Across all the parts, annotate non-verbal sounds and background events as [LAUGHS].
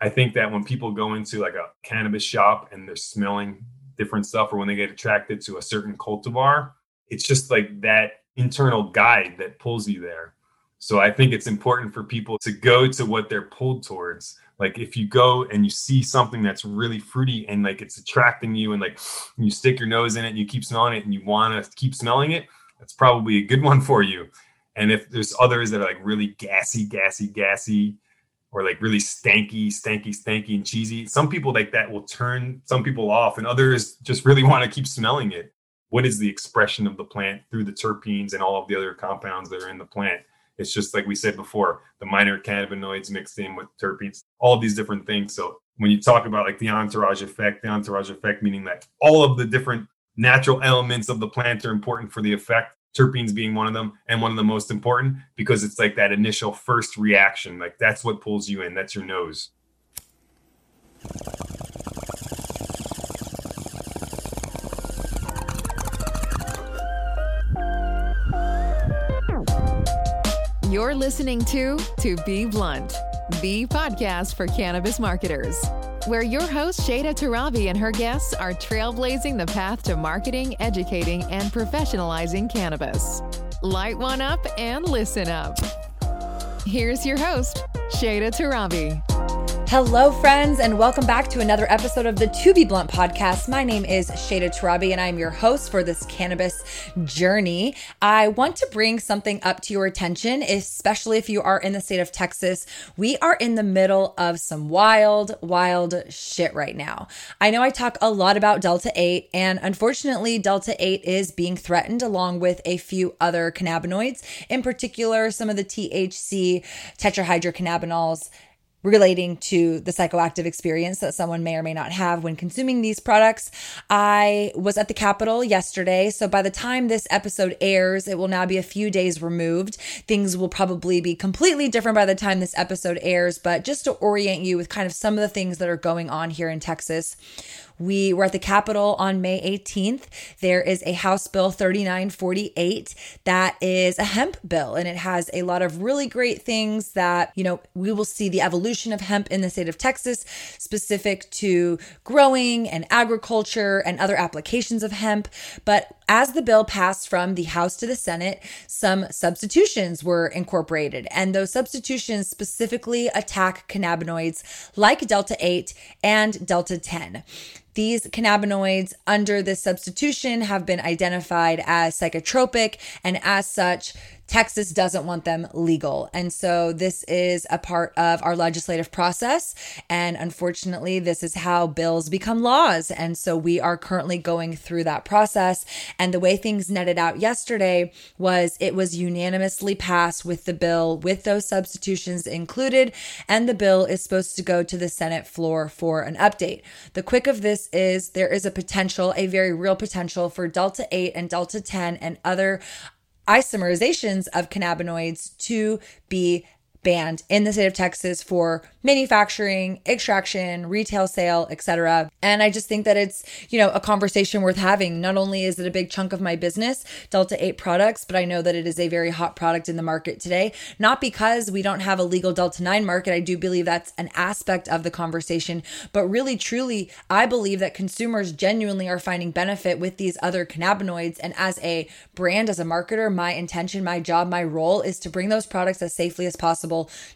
I think that when people go into like a cannabis shop and they're smelling different stuff, or when they get attracted to a certain cultivar, it's just like that internal guide that pulls you there. So I think it's important for people to go to what they're pulled towards. Like if you go and you see something that's really fruity and like it's attracting you and like you stick your nose in it and you keep smelling it and you want to keep smelling it, that's probably a good [LAUGHS] one for you. And if there's others that are like really gassy, gassy, gassy, or like really stanky, stanky, stanky, and cheesy, some people like that will turn some people off, and others just really want to keep smelling it. What is the expression of the plant through the terpenes and all of the other compounds that are in the plant? It's just like we said before, the minor cannabinoids mixed in with terpenes, all these different things. So when you talk about like the entourage effect, the entourage effect meaning that all of the different natural elements of the plant are important for the effect terpenes being one of them and one of the most important because it's like that initial first reaction. Like that's what pulls you in. That's your nose. You're listening to To Be Blunt, the podcast for cannabis marketers where your host Shada Torabi and her guests are trailblazing the path to marketing, educating, and professionalizing cannabis. Light one up and listen up. Here's your host, Shada Torabi. Hello, friends, and welcome back to another episode of the To Be Blunt podcast. My name is Shada Torabi, and I'm your host for this cannabis journey. I want to bring something up to your attention, especially if you are in the state of Texas. We are in the middle of some wild, wild shit right now. I know I talk a lot about Delta 8, and unfortunately, Delta 8 is being threatened along with a few other cannabinoids, in particular, some of the THC tetrahydrocannabinols relating to the psychoactive experience that someone may or may not have when consuming these products. I was at the Capitol yesterday, so by the time this episode airs, it will now be a few days removed. Things will probably be completely different by the time this episode airs, but just to orient you with kind of some of the things that are going on here in Texas. We were at the Capitol on May 18th. There is a House Bill 3948 that is a hemp bill, and it has a lot of really great things that, you know, we will see the evolution of hemp in the state of Texas, specific to growing and agriculture and other applications of hemp. But as the bill passed from the House to the Senate, some substitutions were incorporated, and those substitutions specifically attack cannabinoids like Delta 8 and Delta 10. These cannabinoids under this substitution have been identified as psychotropic, and as such, Texas doesn't want them legal. And so this is a part of our legislative process. And unfortunately, this is how bills become laws. And so we are currently going through that process. And the way things netted out yesterday was it was unanimously passed with the bill with those substitutions included. And the bill is supposed to go to the Senate floor for an update. The quick of this is there is a potential, a very real potential for Delta 8 and Delta 10 and other isomerizations of cannabinoids to be banned in the state of Texas for manufacturing, extraction, retail sale, etc. And I just think that it's, you know, a conversation worth having. Not only is it a big chunk of my business, Delta 8 products, but I know that it is a very hot product in the market today. Not because we don't have a legal Delta 9 market. I do believe that's an aspect of the conversation, but really truly, I believe that consumers genuinely are finding benefit with these other cannabinoids and as a brand as a marketer, my intention, my job, my role is to bring those products as safely as possible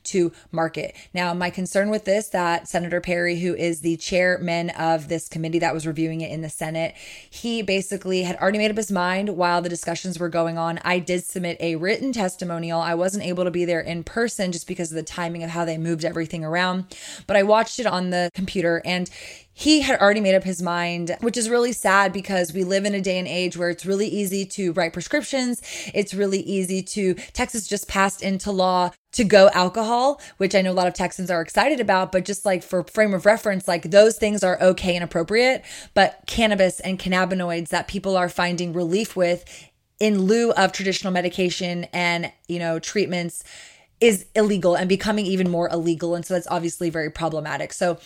to market. Now, my concern with this that Senator Perry, who is the chairman of this committee that was reviewing it in the Senate, he basically had already made up his mind while the discussions were going on. I did submit a written testimonial. I wasn't able to be there in person just because of the timing of how they moved everything around, but I watched it on the computer and he had already made up his mind, which is really sad because we live in a day and age where it's really easy to write prescriptions. It's really easy to, Texas just passed into law to go alcohol, which I know a lot of Texans are excited about, but just like for frame of reference, like those things are okay and appropriate. But cannabis and cannabinoids that people are finding relief with in lieu of traditional medication and, you know, treatments is illegal and becoming even more illegal. And so that's obviously very problematic. So,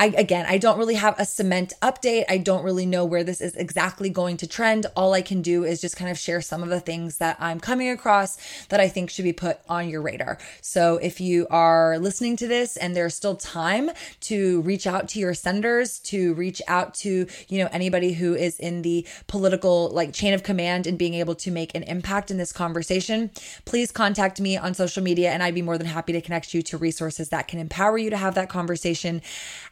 I, again, I don't really have a cement update. I don't really know where this is exactly going to trend. All I can do is just kind of share some of the things that I'm coming across that I think should be put on your radar. So if you are listening to this and there's still time to reach out to your senators, to reach out to, you know, anybody who is in the political like chain of command and being able to make an impact in this conversation, please contact me on social media and I'd be more than happy to connect you to resources that can empower you to have that conversation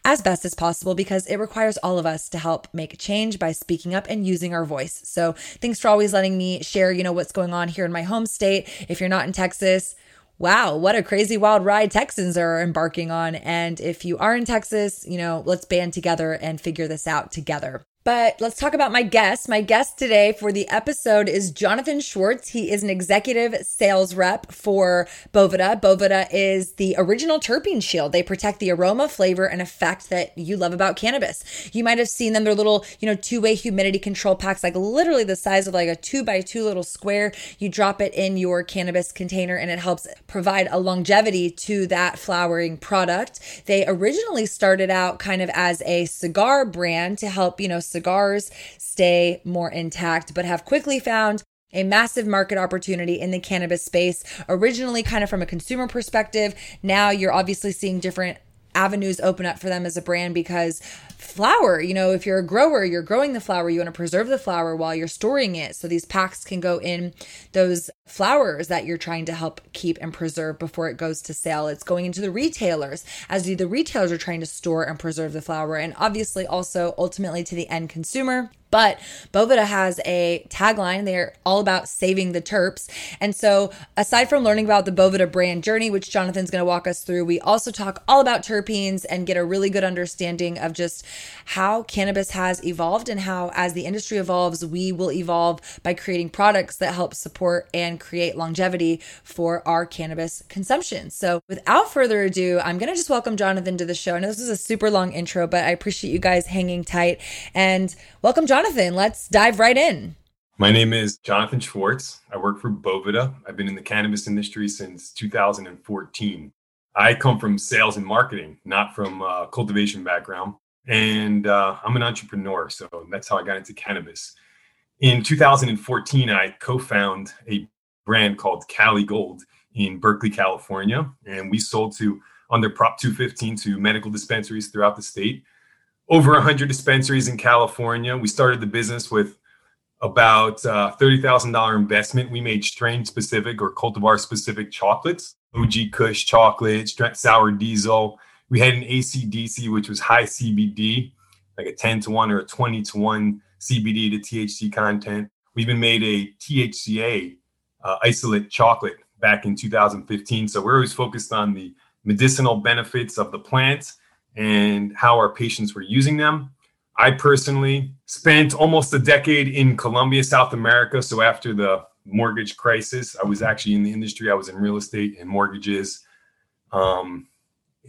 as best as possible because it requires all of us to help make a change by speaking up and using our voice. So thanks for always letting me share, you know, what's going on here in my home state. If you're not in Texas, wow, what a crazy wild ride Texans are embarking on. And if you are in Texas, you know, let's band together and figure this out together. But let's talk about my guest. My guest today for the episode is Jonathan Schwartz. He is an executive sales rep for Boveda. Boveda is the original terpene shield. They protect the aroma, flavor, and effect that you love about cannabis. You might have seen them. They're little, you know, two-way humidity control packs, like literally the size of like a two by two little square. You drop it in your cannabis container and it helps provide a longevity to that flowering product. They originally started out kind of as a cigar brand to help, you know, cigars stay more intact, but have quickly found a massive market opportunity in the cannabis space. Originally, kind of from a consumer perspective, now you're obviously seeing different avenues open up for them as a brand because flower, you know, if you're a grower, you're growing the flower, you want to preserve the flower while you're storing it. So these packs can go in those flowers that you're trying to help keep and preserve before it goes to sale. It's going into the retailers as the, the retailers are trying to store and preserve the flower and obviously also ultimately to the end consumer. But Boveda has a tagline. They're all about saving the terps. And so, aside from learning about the Boveda brand journey, which Jonathan's going to walk us through, we also talk all about terpenes and get a really good understanding of just how cannabis has evolved and how, as the industry evolves, we will evolve by creating products that help support and create longevity for our cannabis consumption. So, without further ado, I'm going to just welcome Jonathan to the show. I know this is a super long intro, but I appreciate you guys hanging tight and welcome, Jonathan. Let's dive right in. My name is Jonathan Schwartz. I work for Boveda. I've been in the cannabis industry since 2014. I come from sales and marketing, not from uh, cultivation background and uh, I'm an entrepreneur, so that's how I got into cannabis. In 2014, I co-found a brand called Cali Gold in Berkeley, California, and we sold to under Prop 215 to medical dispensaries throughout the state. Over 100 dispensaries in California. We started the business with about uh, $30,000 investment. We made strain specific or cultivar specific chocolates, OG Kush chocolate, sour diesel, we had an ACDC, which was high CBD, like a 10 to 1 or a 20 to 1 CBD to THC content. We even made a THCA uh, isolate chocolate back in 2015. So we're always focused on the medicinal benefits of the plant and how our patients were using them. I personally spent almost a decade in Colombia, South America. So after the mortgage crisis, I was actually in the industry. I was in real estate and mortgages. Um,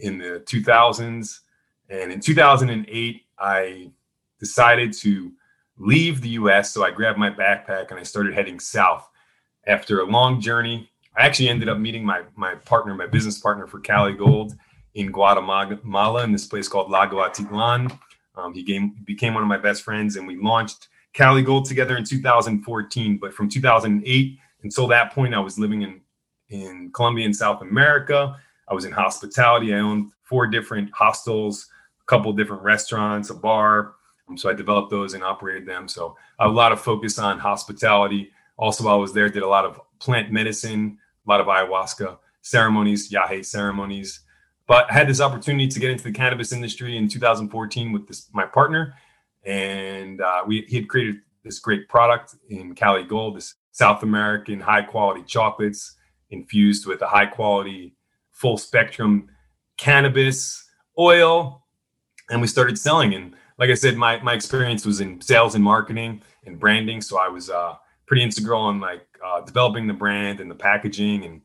in the 2000s. And in 2008, I decided to leave the US. So I grabbed my backpack and I started heading south. After a long journey, I actually ended up meeting my, my partner, my business partner for Cali Gold in Guatemala in this place called Lago Atitlan. Um, he came, became one of my best friends and we launched Cali Gold together in 2014. But from 2008 until that point, I was living in, in Colombia and South America. I was in hospitality. I owned four different hostels, a couple different restaurants, a bar. Um, so I developed those and operated them. So a lot of focus on hospitality. Also, while I was there, did a lot of plant medicine, a lot of ayahuasca ceremonies, yahe ceremonies. But I had this opportunity to get into the cannabis industry in 2014 with this my partner, and uh, we he had created this great product in Cali Gold, this South American high quality chocolates infused with a high quality full spectrum cannabis oil. And we started selling. And like i said my, my experience was in sales and marketing and branding. So i was uh, pretty integral in like uh, developing the brand and the packaging and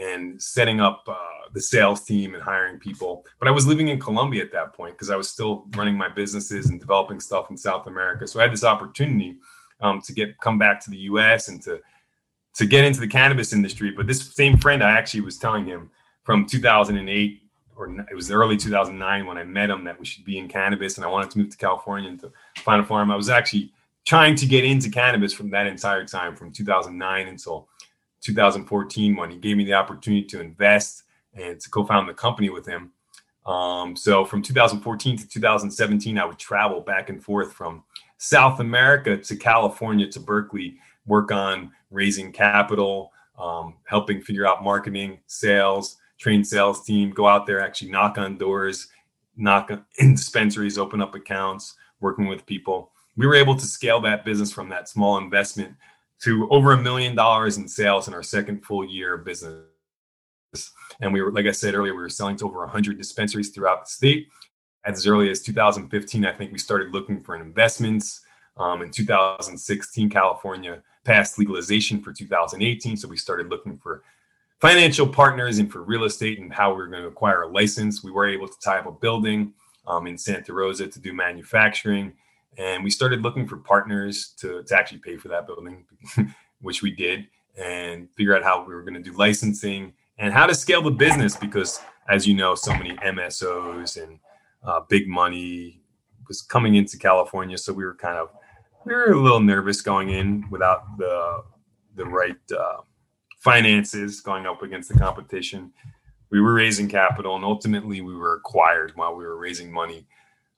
and setting up uh, the sales team and hiring people. But i was living in colombia at that point because i was still running my businesses and developing stuff in south america. So i had this opportunity um, to get come back to the us and to to get into the cannabis industry. But this same friend i actually was telling him from 2008 or it was early 2009 when I met him that we should be in cannabis, and I wanted to move to California and to find a farm. I was actually trying to get into cannabis from that entire time, from 2009 until 2014, when he gave me the opportunity to invest and to co-found the company with him. Um, so from 2014 to 2017, I would travel back and forth from South America to California to Berkeley, work on raising capital, um, helping figure out marketing, sales, train sales team, go out there, actually knock on doors, knock in [LAUGHS] dispensaries, open up accounts, working with people. We were able to scale that business from that small investment to over a million dollars in sales in our second full year of business. And we were, like I said earlier, we were selling to over 100 dispensaries throughout the state. As early as 2015, I think we started looking for investments. Um, in 2016, California passed legalization for 2018. So we started looking for financial partners and for real estate and how we were going to acquire a license. We were able to tie up a building um, in Santa Rosa to do manufacturing. And we started looking for partners to, to actually pay for that building, [LAUGHS] which we did, and figure out how we were going to do licensing and how to scale the business because, as you know, so many MSOs and uh, big money was coming into California. So we were kind of we were a little nervous going in without the the right uh, finances going up against the competition. We were raising capital, and ultimately we were acquired while we were raising money.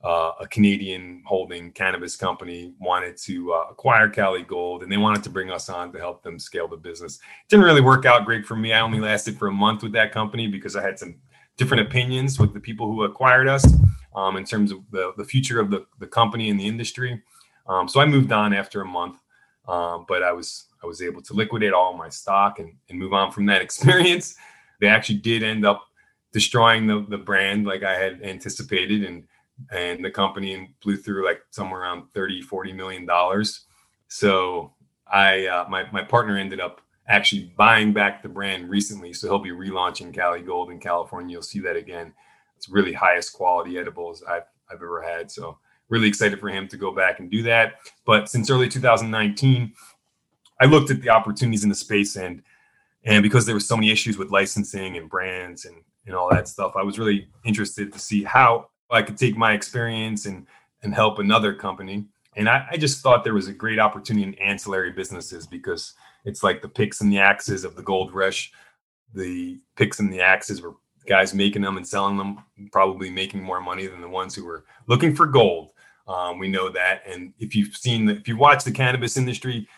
Uh, a Canadian holding cannabis company wanted to uh, acquire Cali Gold, and they wanted to bring us on to help them scale the business. It didn't really work out great for me. I only lasted for a month with that company because I had some different opinions with the people who acquired us um, in terms of the, the future of the, the company and the industry. Um, so I moved on after a month, um, but I was I was able to liquidate all my stock and, and move on from that [LAUGHS] experience. They actually did end up destroying the, the brand like I had anticipated and and the company blew through like somewhere around 30 40 million dollars. So I uh, my, my partner ended up actually buying back the brand recently so he'll be relaunching Cali Gold in California. You'll see that again. It's really highest quality edibles I've, I've ever had so really excited for him to go back and do that. But since early 2019, I looked at the opportunities in the space and and because there were so many issues with licensing and brands and and all that stuff, I was really interested to see how I could take my experience and and help another company. And I, I just thought there was a great opportunity in ancillary businesses because it's like the picks and the axes of the gold rush. The picks and the axes were guys making them and selling them, probably making more money than the ones who were looking for gold. Um, we know that. And if you've seen, the, if you watch the cannabis industry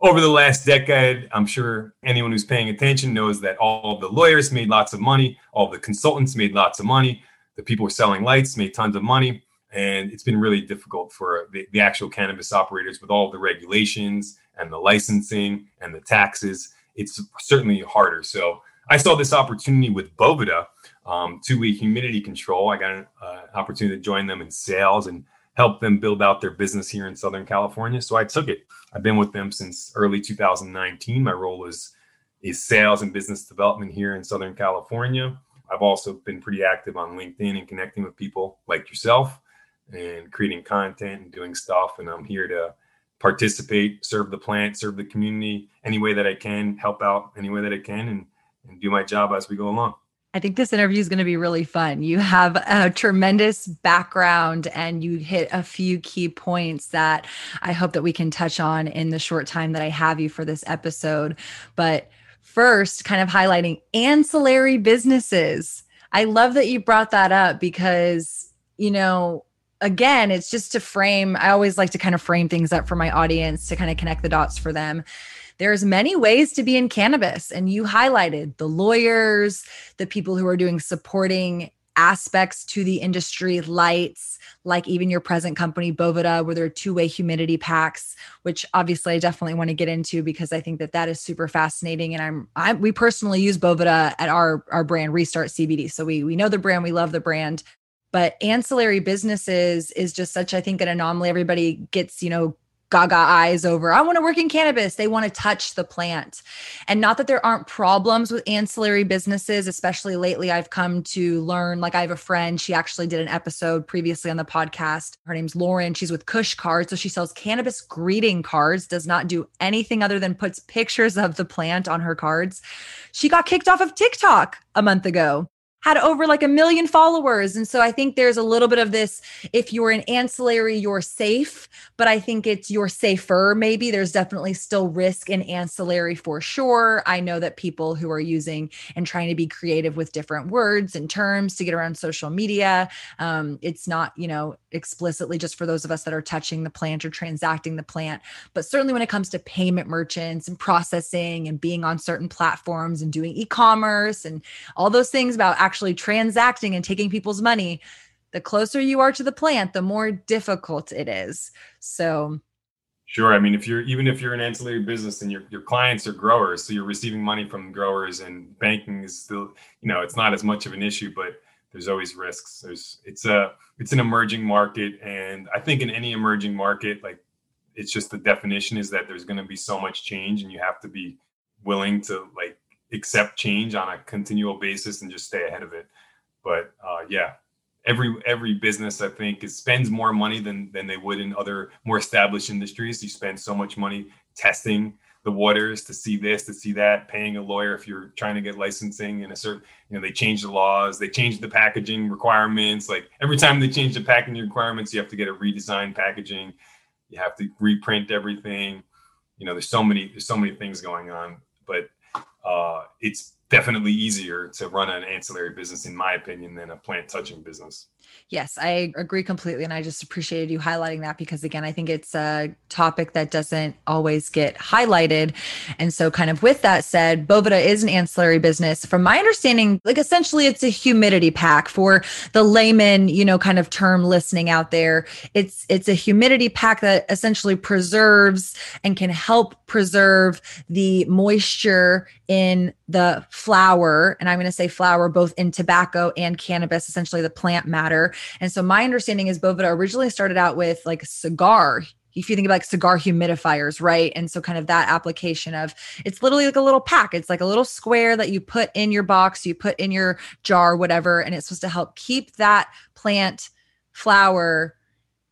over the last decade, I'm sure anyone who's paying attention knows that all the lawyers made lots of money, all the consultants made lots of money, the people who are selling lights made tons of money. And it's been really difficult for the, the actual cannabis operators with all the regulations and the licensing and the taxes. It's certainly harder. So I saw this opportunity with Boveda, um, two-way humidity control. I got an uh, opportunity to join them in sales and help them build out their business here in Southern California. So I took it. I've been with them since early 2019. My role is is sales and business development here in Southern California. I've also been pretty active on LinkedIn and connecting with people like yourself and creating content and doing stuff. And I'm here to participate, serve the plant, serve the community any way that I can, help out any way that I can, and, and do my job as we go along. I think this interview is going to be really fun. You have a tremendous background and you hit a few key points that I hope that we can touch on in the short time that I have you for this episode. But first, kind of highlighting ancillary businesses. I love that you brought that up because, you know, again, it's just to frame, I always like to kind of frame things up for my audience to kind of connect the dots for them there's many ways to be in cannabis and you highlighted the lawyers the people who are doing supporting aspects to the industry lights like even your present company boveda where there are two-way humidity packs which obviously i definitely want to get into because i think that that is super fascinating. And i'm I'm we personally use boveda at our our brand restart cbd so we we know the brand we love the brand. But ancillary businesses is just such i think an anomaly. Everybody gets you know gaga eyes over i want to work in cannabis. They want to touch the plant. And not that there aren't problems with ancillary businesses especially lately i've come to learn like i have a friend she actually did an episode previously on the podcast. Her name's lauren she's with kush cards so she sells cannabis greeting cards does not do anything other than puts pictures of the plant on her cards. She got kicked off of tiktok a month ago had over like a million followers. And so I think there's a little bit of this if you're an ancillary, you're safe, but I think it's you're safer. Maybe there's definitely still risk in ancillary for sure. I know that people who are using and trying to be creative with different words and terms to get around social media, um, it's not, you know, explicitly just for those of us that are touching the plant or transacting the plant. But certainly when it comes to payment merchants and processing and being on certain platforms and doing e commerce and all those things about actually transacting and taking people's money, the closer you are to the plant, the more difficult it is. So, Sure. I mean, if you're even if you're an ancillary business and your your clients are growers, so you're receiving money from growers, and banking is still, you know, it's not as much of an issue, but there's always risks. There's it's a it's an emerging market, and I think in any emerging market, like it's just the definition is that there's going to be so much change, and you have to be willing to like accept change on a continual basis and just stay ahead of it. But uh, yeah, every every business I think is spends more money than than they would in other more established industries. You spend so much money testing the waters to see this, to see that, paying a lawyer if you're trying to get licensing in a certain, you know, they change the laws, they change the packaging requirements. Like every time they change the packaging requirements, you have to get a redesigned packaging. You have to reprint everything. You know, there's so many, there's so many things going on, but uh, it's definitely easier to run an ancillary business, in my opinion, than a plant touching business. Yes, I agree completely. And I just appreciated you highlighting that because, again, I think it's a topic that doesn't always get highlighted. And so, kind of with that said, Boveda is an ancillary business. From my understanding, like essentially it's a humidity pack for the layman, you know, kind of term listening out there. It's it's a humidity pack that essentially preserves and can help preserve the moisture in the flower. And I'm going to say flower both in tobacco and cannabis, essentially the plant matter. And so my understanding is Boveda originally started out with like cigar if you think about like cigar humidifiers, right? And so kind of that application of it's literally like a little pack. It's like a little square that you put in your box, you put in your jar, whatever, and it's supposed to help keep that plant flower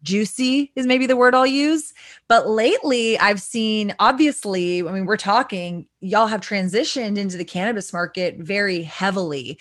juicy is maybe the word I'll use. But lately I've seen obviously, I mean, we're talking, y'all have transitioned into the cannabis market very heavily.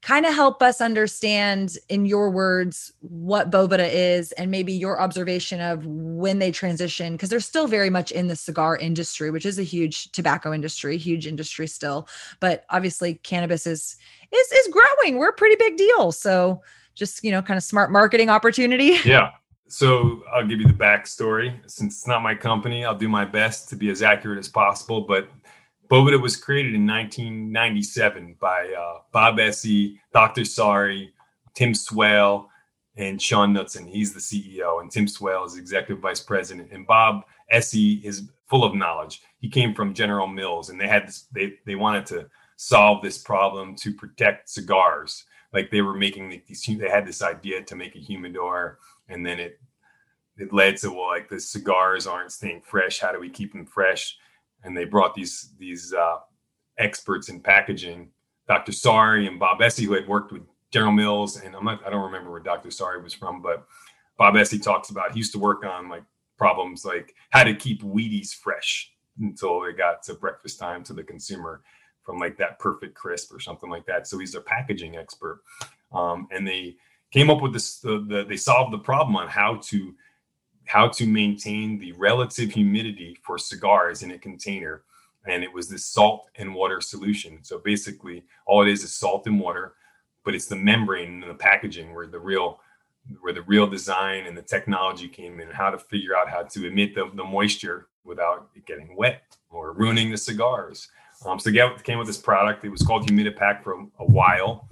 Kind of help us understand in your words what boveda is and maybe your observation of when they transition because they're still very much in the cigar industry which is a huge tobacco industry huge industry still. But obviously cannabis is is is growing. We're a pretty big deal. So just you know kind of smart marketing opportunity. Yeah so i'll give you the backstory since it's not my company i'll do my best to be as accurate as possible but Boveda was created in 1997 by uh, Bob Esse, Dr. Sari, Tim Swail, and Sean Knutsen. He's the CEO, and Tim Swail is executive vice president. And Bob Esse is full of knowledge. He came from General Mills, and they had this, they they wanted to solve this problem to protect cigars. Like they were making these, they had this idea to make a humidor, and then it it led to well, like the cigars aren't staying fresh. How do we keep them fresh? and they brought these these uh, experts in packaging, Dr. Sari and Bob Esse, who had worked with General Mills, and I'm not, I don't remember where Dr. Sari was from, but Bob Esse talks about he used to work on like problems like how to keep Wheaties fresh until it got to breakfast time to the consumer from like that perfect crisp or something like that. So he's a packaging expert, um, and they came up with this. The, the, they solved the problem on how to how to maintain the relative humidity for cigars in a container. And it was this salt and water solution. So basically, all it is is salt and water, but it's the membrane and the packaging where the real where the real design and the technology came in, how to figure out how to emit the, the moisture without it getting wet or ruining the cigars. Um, so yeah, came with this product. It was called Humidipack for a while,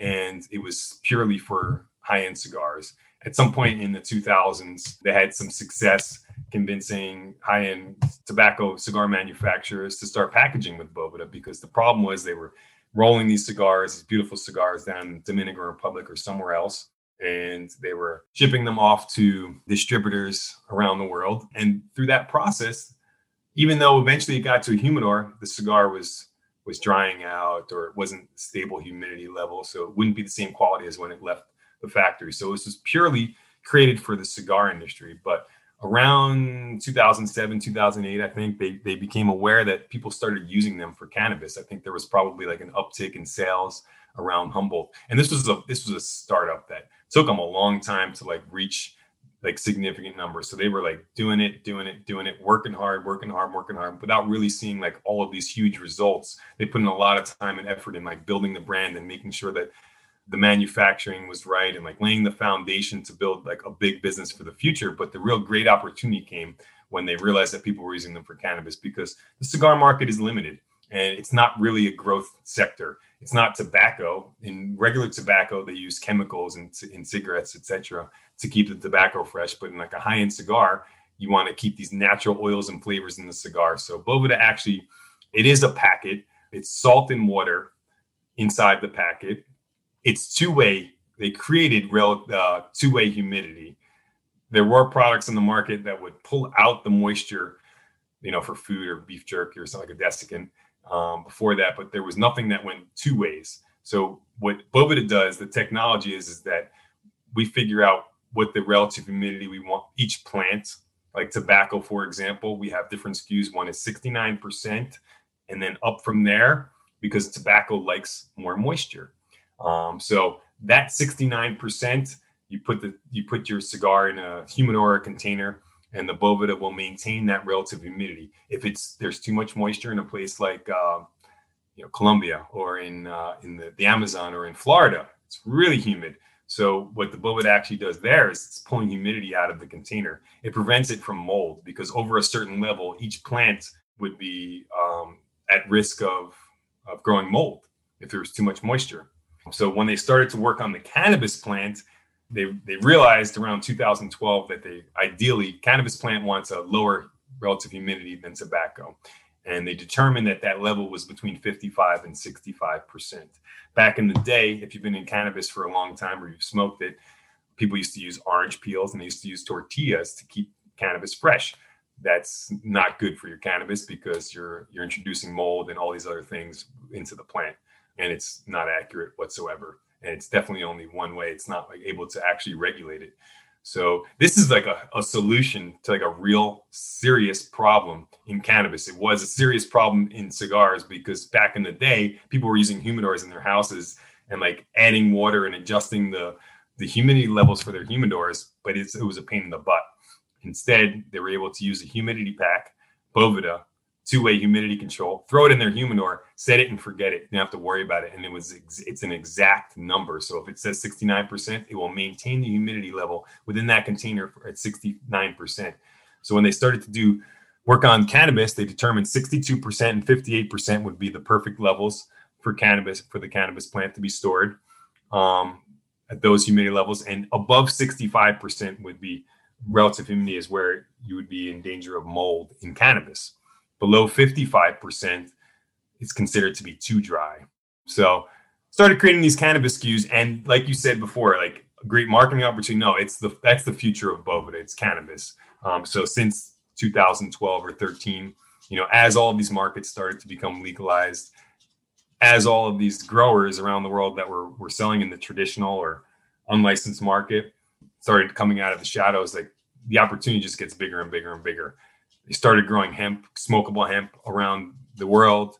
and it was purely for high-end cigars at some point in the 2000s, they had some success convincing high-end tobacco cigar manufacturers to start packaging with Boveda because the problem was they were rolling these cigars, these beautiful cigars down in Dominican Republic or somewhere else. And they were shipping them off to distributors around the world. And through that process, even though eventually it got to a humidor, the cigar was was drying out or it wasn't stable humidity level. So it wouldn't be the same quality as when it left the factory. So this was purely created for the cigar industry. But around 2007 2008 i think they, they became aware that people started using them for cannabis i think there was probably like an uptick in sales around humboldt and this was a this was a startup that took them a long time to like reach like significant numbers so they were like doing it doing it doing it working hard working hard working hard without really seeing like all of these huge results they put in a lot of time and effort in like building the brand and making sure that the manufacturing was right and like laying the foundation to build like a big business for the future. But the real great opportunity came when they realized that people were using them for cannabis because the cigar market is limited and it's not really a growth sector. It's not tobacco. In regular tobacco, they use chemicals in, in cigarettes, etc., to keep the tobacco fresh. But in like a high-end cigar, you want to keep these natural oils and flavors in the cigar. So Boveda actually, it is a packet. It's salt and water inside the packet it's two way. They created real uh, two way humidity. There were products in the market that would pull out the moisture, you know, for food or beef jerky or something like a desiccant um, before that, but there was nothing that went two ways. So what Boveda does, the technology is, is that we figure out what the relative humidity we want each plant. Like tobacco, for example, we have different SKUs. One is 69%, and then up from there, because tobacco likes more moisture. Um, so that 69%, you put the you put your cigar in a humidor container, and the Boveda will maintain that relative humidity. If it's there's too much moisture in a place like uh, you know Colombia or in uh, in the, the Amazon or in Florida, it's really humid. So what the Boveda actually does there is it's pulling humidity out of the container. It prevents it from mold because over a certain level, each plant would be um, at risk of, of growing mold if there was too much moisture. So when they started to work on the cannabis plant, they they realized around 2012 that they ideally cannabis plant wants a lower relative humidity than tobacco, and they determined that that level was between 55 and 65 percent. Back in the day, if you've been in cannabis for a long time or you've smoked it, people used to use orange peels and they used to use tortillas to keep cannabis fresh. That's not good for your cannabis because you're you're introducing mold and all these other things into the plant and it's not accurate whatsoever. And it's definitely only one way. It's not like able to actually regulate it. So this is like a, a solution to like a real serious problem in cannabis. It was a serious problem in cigars because back in the day, people were using humidors in their houses and like adding water and adjusting the the humidity levels for their humidors, but it was a pain in the butt. Instead, they were able to use a humidity pack, Boveda, two-way humidity control, throw it in their humidor, set it and forget it. You don't have to worry about it. And it was it's an exact number. So if it says 69%, it will maintain the humidity level within that container at 69%. So when they started to do work on cannabis, they determined 62% and 58% would be the perfect levels for cannabis for the cannabis plant to be stored um, at those humidity levels, and above 65% would be relative humidity is where you would be in danger of mold in cannabis below 55% is considered to be too dry. So started creating these cannabis SKUs. And like you said before, like a great marketing opportunity. No, it's the that's the future of Boveda. It's cannabis. Um, so since 2012 or 13, you know, as all of these markets started to become legalized, as all of these growers around the world that were were selling in the traditional or unlicensed market started coming out of the shadows, like the opportunity just gets bigger and bigger and bigger. They started growing hemp, smokable hemp around the world.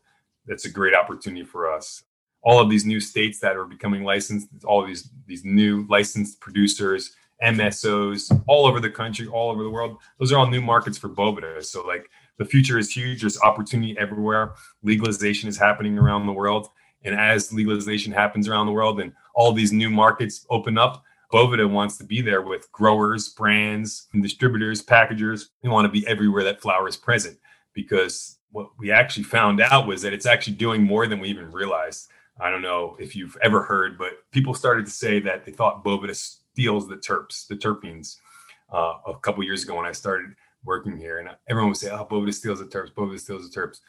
That's a great opportunity for us. All of these new states that are becoming licensed, all of these these new licensed producers, MSOs all over the country, all over the world. Those are all new markets for Boveda. So like the future is huge. There's opportunity everywhere. Legalization is happening around the world. And as legalization happens around the world and all these new markets open up, Boveda wants to be there with growers, brands, and distributors, packagers. We want to be everywhere that flower is present because what we actually found out was that it's actually doing more than we even realized. I don't know if you've ever heard, but people started to say that they thought Boveda steals the terps, the terpenes, uh, a couple years ago when I started working here, and everyone would say, "Oh, Boveda steals the terps. Boveda steals the terps."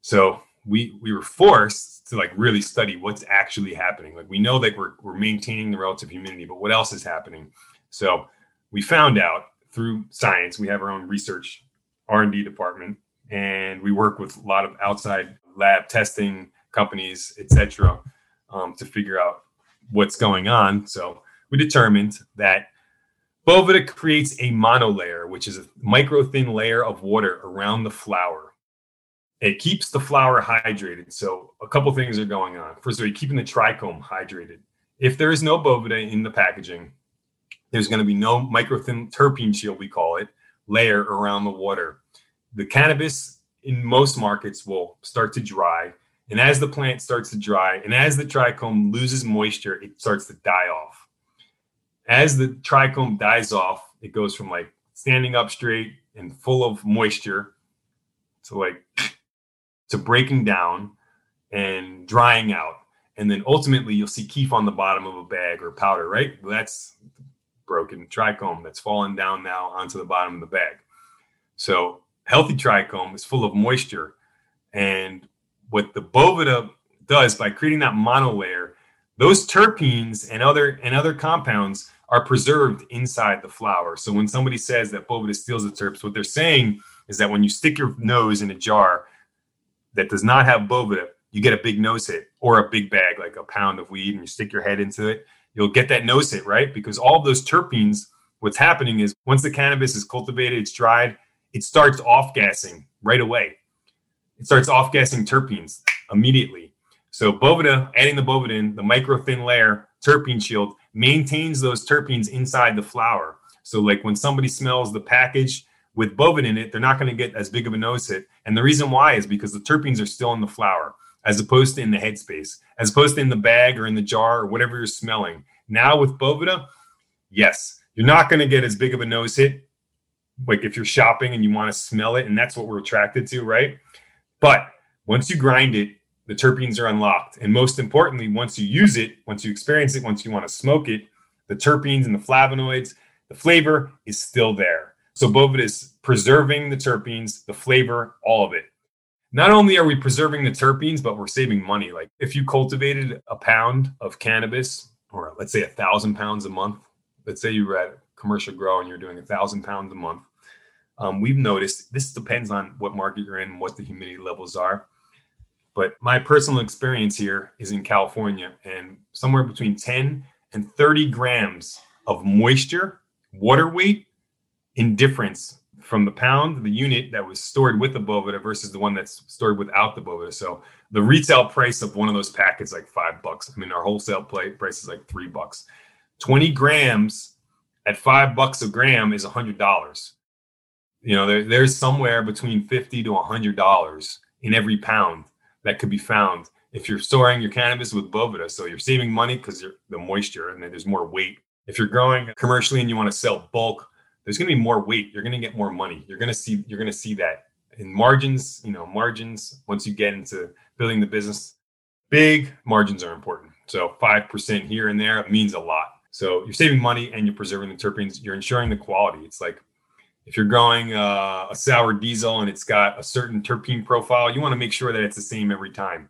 So we we were forced to like really study what's actually happening. Like we know that we're we're maintaining the relative humidity, but what else is happening? So we found out through science. We have our own research R and D department, and we work with a lot of outside lab testing companies, etc., um, to figure out what's going on. So we determined that Boveda creates a monolayer, which is a micro thin layer of water around the flower. It keeps the flower hydrated. So a couple things are going on. First of all, you're keeping the trichome hydrated. If there is no Boveda in the packaging, there's going to be no micro thin terpene shield, we call it, layer around the water. The cannabis in most markets will start to dry. And as the plant starts to dry and as the trichome loses moisture, it starts to die off. As the trichome dies off, it goes from like standing up straight and full of moisture to like to breaking down and drying out. And then ultimately you'll see kief on the bottom of a bag or powder, right? That's broken trichome that's fallen down now onto the bottom of the bag. So healthy trichome is full of moisture. And what the Boveda does by creating that monolayer, those terpenes and other and other compounds are preserved inside the flower. So when somebody says that Boveda steals the terps, what they're saying is that when you stick your nose in a jar that does not have Boveda, you get a big nose hit or a big bag, like a pound of weed, and you stick your head into it, you'll get that nose hit, right? Because all those terpenes, what's happening is once the cannabis is cultivated, it's dried, it starts off gassing right away. It starts off gassing terpenes immediately. So Boveda, adding the Boveda in, the micro thin layer terpene shield maintains those terpenes inside the flower. So like when somebody smells the package with Boveda in it, they're not going to get as big of a nose hit. And the reason why is because the terpenes are still in the flower as opposed to in the headspace, as opposed to in the bag or in the jar or whatever you're smelling. Now with Boveda, yes, you're not going to get as big of a nose hit like if you're shopping and you want to smell it, and that's what we're attracted to, right? But once you grind it, the terpenes are unlocked. And most importantly, once you use it, once you experience it, once you want to smoke it, the terpenes and the flavonoids, the flavor is still there. So Boveda is preserving the terpenes, the flavor, all of it. Not only are we preserving the terpenes, but we're saving money. Like if you cultivated a pound of cannabis, or let's say a thousand pounds a month, let's say you were at commercial grow and you're doing a thousand pounds a month, um, we've noticed this depends on what market you're in, what the humidity levels are. But my personal experience here is in California, and somewhere between 10 and 30 grams of moisture, water weight, in difference from the pound, the unit that was stored with the Boveda versus the one that's stored without the Boveda. So the retail price of one of those packets like five bucks. I mean, our wholesale price is like three bucks. 20 grams at five bucks a gram is a hundred dollars. You know, there, there's somewhere between fifty to a hundred dollars in every pound that could be found if you're storing your cannabis with Boveda. So you're saving money because the moisture and then there's more weight. If you're growing commercially and you want to sell bulk, there's going to be more weight. You're going to get more money. You're going to see you're going to see that in margins. You know, margins once you get into building the business, big margins are important. So five percent here and there means a lot. So you're saving money and you're preserving the terpenes. You're ensuring the quality. It's like if you're growing uh, a sour diesel and it's got a certain terpene profile, you want to make sure that it's the same every time.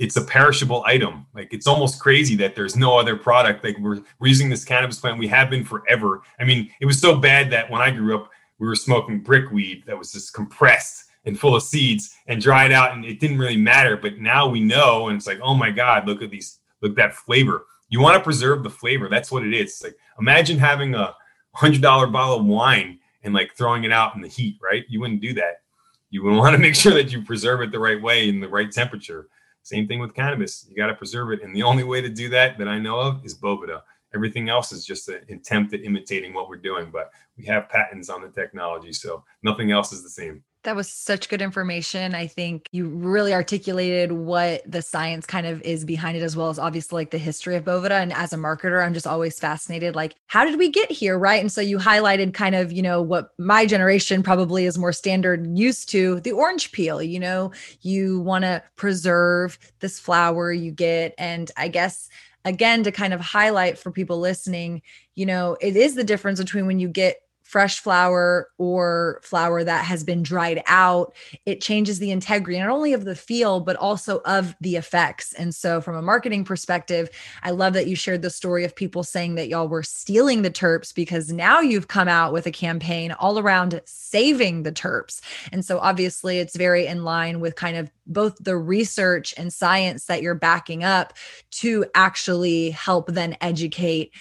It's a perishable item. Like it's almost crazy that there's no other product. Like we're, we're using this cannabis plant. We have been forever. I mean, it was so bad that when I grew up, we were smoking brickweed that was just compressed and full of seeds and dried out, and it didn't really matter. But now we know, and it's like, oh my god, look at these, look at that flavor you want to preserve the flavor. That's what it is. Like imagine having a hundred dollar bottle of wine and like throwing it out in the heat, right? You wouldn't do that. You would want to make sure that you preserve it the right way in the right temperature. Same thing with cannabis. You got to preserve it. And the only way to do that that I know of is Boveda. Everything else is just an attempt at imitating what we're doing, but we have patents on the technology. So nothing else is the same. That was such good information. I think you really articulated what the science kind of is behind it, as well as obviously like the history of Boveda. And as a marketer, I'm just always fascinated, like, how did we get here? Right. And so you highlighted kind of, you know, what my generation probably is more standard used to the orange peel. You know, you want to preserve this flower you get. And I guess again to kind of highlight for people listening you know it is the difference between when you get fresh flower or flower that has been dried out, it changes the integrity not only of the feel, but also of the effects. And so, from a marketing perspective, I love that you shared the story of people saying that y'all were stealing the terps because now you've come out with a campaign all around saving the terps. And so, obviously, it's very in line with kind of both the research and science that you're backing up to actually help then educate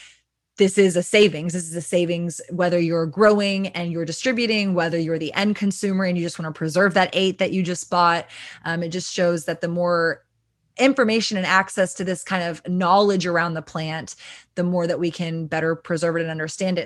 this is a savings. This is a savings whether you're growing and you're distributing, whether you're the end consumer and you just want to preserve that eight that you just bought. Um, it just shows that the more information and access to this kind of knowledge around the plant, the more that we can better preserve it and understand it.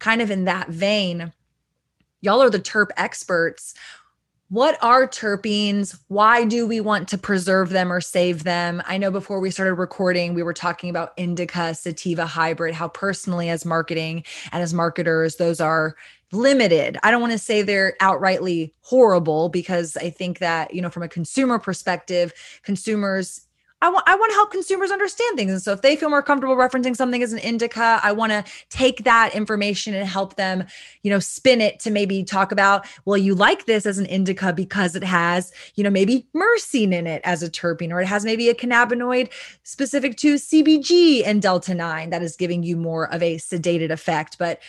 kind of in that vein, y'all are the terp experts. What are terpenes? Why do we want to preserve them or save them? I know before we started recording, we were talking about indica sativa hybrid, how personally, as marketing and as marketers, those are limited. I don't want to say they're outrightly horrible because I think that, you know, from a consumer perspective, consumers I want I want to help consumers understand things. And so if they feel more comfortable referencing something as an indica, I want to take that information and help them, you know, spin it to maybe talk about, well, you like this as an indica because it has, you know, maybe myrcene in it as a terpene, or it has maybe a cannabinoid specific to CBG and delta 9 that is giving you more of a sedated effect. But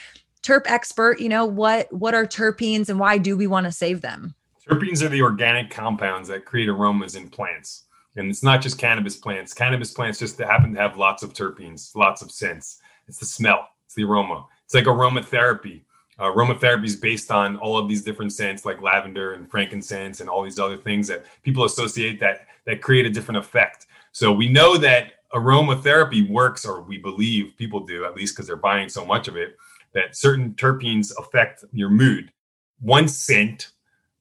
terp expert, you know, what what are terpenes and why do we want to save them? Terpenes are the organic compounds that create aromas in plants. And it's not just cannabis plants. Cannabis plants just happen to have lots of terpenes, lots of scents. It's the smell, it's the aroma. It's like aromatherapy. Uh, aromatherapy is based on all of these different scents, like lavender and frankincense, and all these other things that people associate that that create a different effect. So we know that aromatherapy works, or we believe people do, at least because they're buying so much of it. That certain terpenes affect your mood. One scent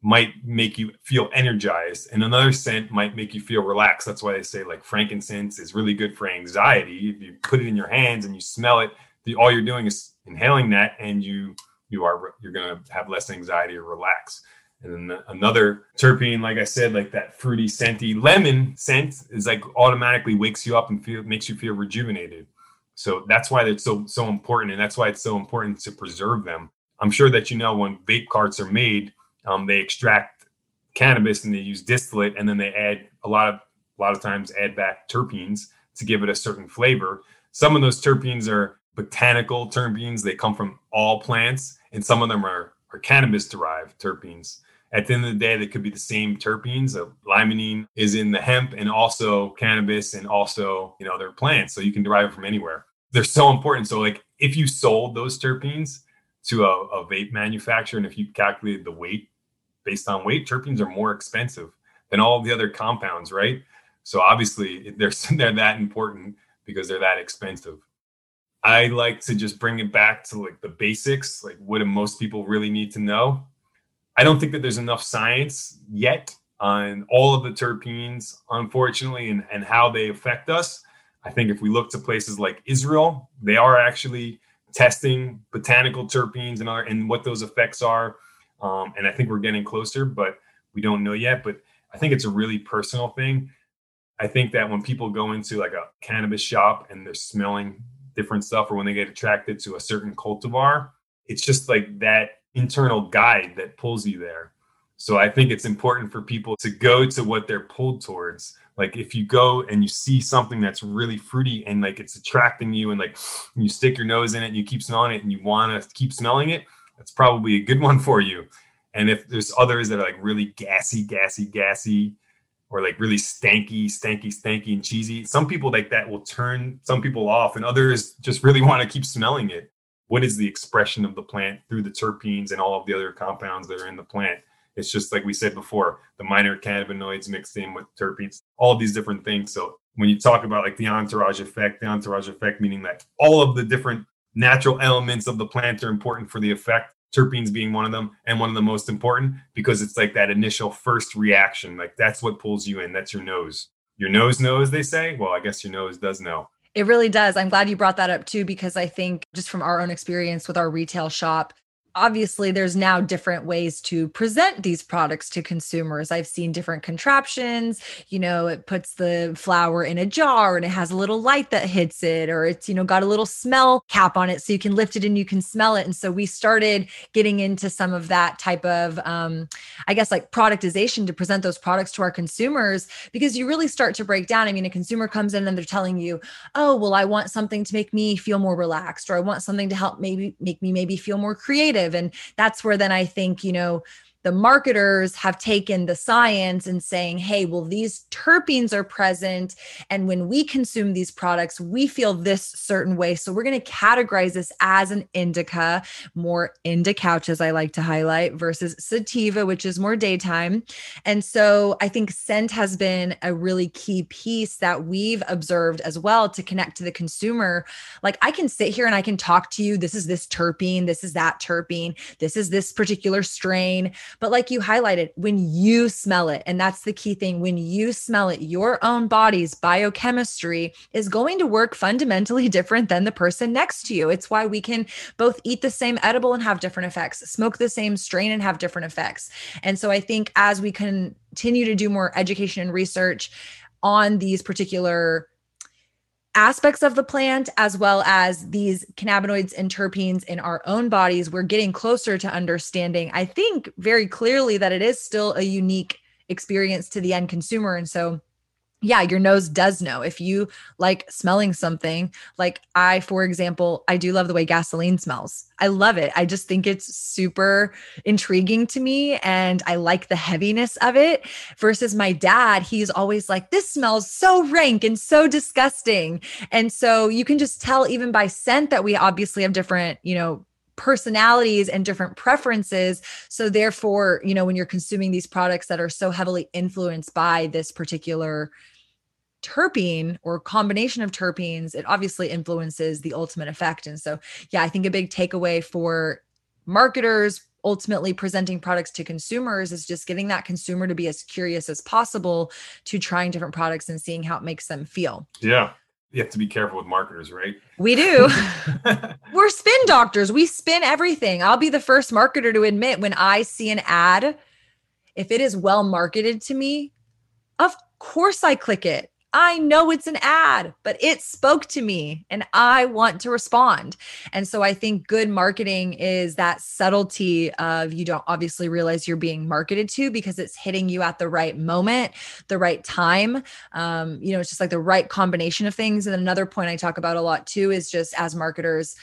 might make you feel energized and another scent might make you feel relaxed. That's why they say like frankincense is really good for anxiety. If you put it in your hands and you smell it the, all you're doing is inhaling that and you you are you're going to have less anxiety or relax. And then another terpene like i said like that fruity scenty lemon scent is like automatically wakes you up and feel makes you feel rejuvenated. So that's why it's so so important and that's why it's so important to preserve them. I'm sure that you know when vape carts are made um, they extract cannabis and they use distillate, and then they add a lot of a lot of times add back terpenes to give it a certain flavor. Some of those terpenes are botanical terpenes; they come from all plants, and some of them are are cannabis derived terpenes. At the end of the day, they could be the same terpenes. So limonene is in the hemp and also cannabis and also you know other plants, so you can derive it from anywhere. They're so important. So like if you sold those terpenes to a, a vape manufacturer, and if you calculated the weight based on weight, terpenes are more expensive than all the other compounds, right? So obviously they're [LAUGHS] they're that important because they're that expensive. I like to just bring it back to like the basics, like what do most people really need to know? I don't think that there's enough science yet on all of the terpenes, unfortunately, and, and how they affect us. I think if we look to places like Israel, they are actually testing botanical terpenes and and what those effects are um, and I think we're getting closer, but we don't know yet. But I think it's a really personal thing. I think that when people go into like a cannabis shop and they're smelling different stuff, or when they get attracted to a certain cultivar, it's just like that internal guide that pulls you there. So I think it's important for people to go to what they're pulled towards. Like if you go and you see something that's really fruity and like it's attracting you and like you stick your nose in it and you keep smelling it and you want to keep smelling it, that's probably a good [LAUGHS] one for you. And if there's others that are like really gassy, gassy, gassy, or like really stanky, stanky, stanky, and cheesy, some people like that will turn some people off, and others just really [LAUGHS] want to keep smelling it. What is the expression of the plant through the terpenes and all of the other compounds that are in the plant? It's just like we said before, the minor cannabinoids mixed in with terpenes, all these different things. So when you talk about like the entourage effect, the entourage effect meaning that all of the different natural elements of the plant are important for the effect terpenes being one of them and one of the most important because it's like that initial first reaction like that's what pulls you in that's your nose. Your nose knows they say? Well i guess your nose does know. It really does. I'm glad you brought that up too because i think just from our own experience with our retail shop obviously there's now different ways to present these products to consumers. I've seen different contraptions you know it puts the flower in a jar and it has a little light that hits it or it's you know got a little smell cap on it so you can lift it and you can smell it. And so we started getting into some of that type of um, i guess like productization to present those products to our consumers because you really start to break down. I mean a consumer comes in and they're telling you oh well i want something to make me feel more relaxed or i want something to help maybe make me maybe feel more creative And that's where then I think, you know, the marketers have taken the science and saying, hey, well, these terpenes are present. And when we consume these products, we feel this certain way. So we're going to categorize this as an indica, more indica, as I like to highlight, versus sativa, which is more daytime. And so I think scent has been a really key piece that we've observed as well to connect to the consumer. Like I can sit here and I can talk to you. This is this terpene. This is that terpene. This is this particular strain but like you highlighted, when you smell it, and that's the key thing, when you smell it, your own body's biochemistry is going to work fundamentally [LAUGHS] different than the person next to you. It's why we can both eat the same edible and have different effects, smoke the same strain and have different effects. And so I think as we continue to do more education and research on these particular aspects of the plant as well as these cannabinoids and terpenes in our own bodies we're getting closer to understanding i think very clearly that it is still a unique experience to the end consumer. And so yeah, your nose does know. If you like smelling something, like I, for example, I do love the way gasoline smells. I love it. I just think it's super intriguing to me and I like the heaviness of it. Versus my dad, he's always like, this smells so rank and so disgusting. And so you can just tell, even by scent, that we obviously have different, you know, personalities and different preferences. So, therefore, you know, when you're consuming these products that are so heavily influenced by this particular terpene or combination of terpenes, it obviously influences the ultimate effect. And so, yeah, I think a big takeaway for marketers ultimately presenting products to consumers is just getting that consumer to be as curious as possible to trying different products and seeing how it makes them feel. Yeah. You have to be careful with marketers, right? We do. [LAUGHS] We're spin doctors. We spin everything. I'll be the first marketer to admit when I see an ad, if it is well marketed to me, of course I click it. I know it's an ad, but it spoke to me and I want to respond. And so I think good marketing is that subtlety of you don't obviously realize you're being marketed to because it's hitting you at the right moment, the right time. Um, you know, it's just like the right combination of things. And another point I talk about a lot too is just as marketers,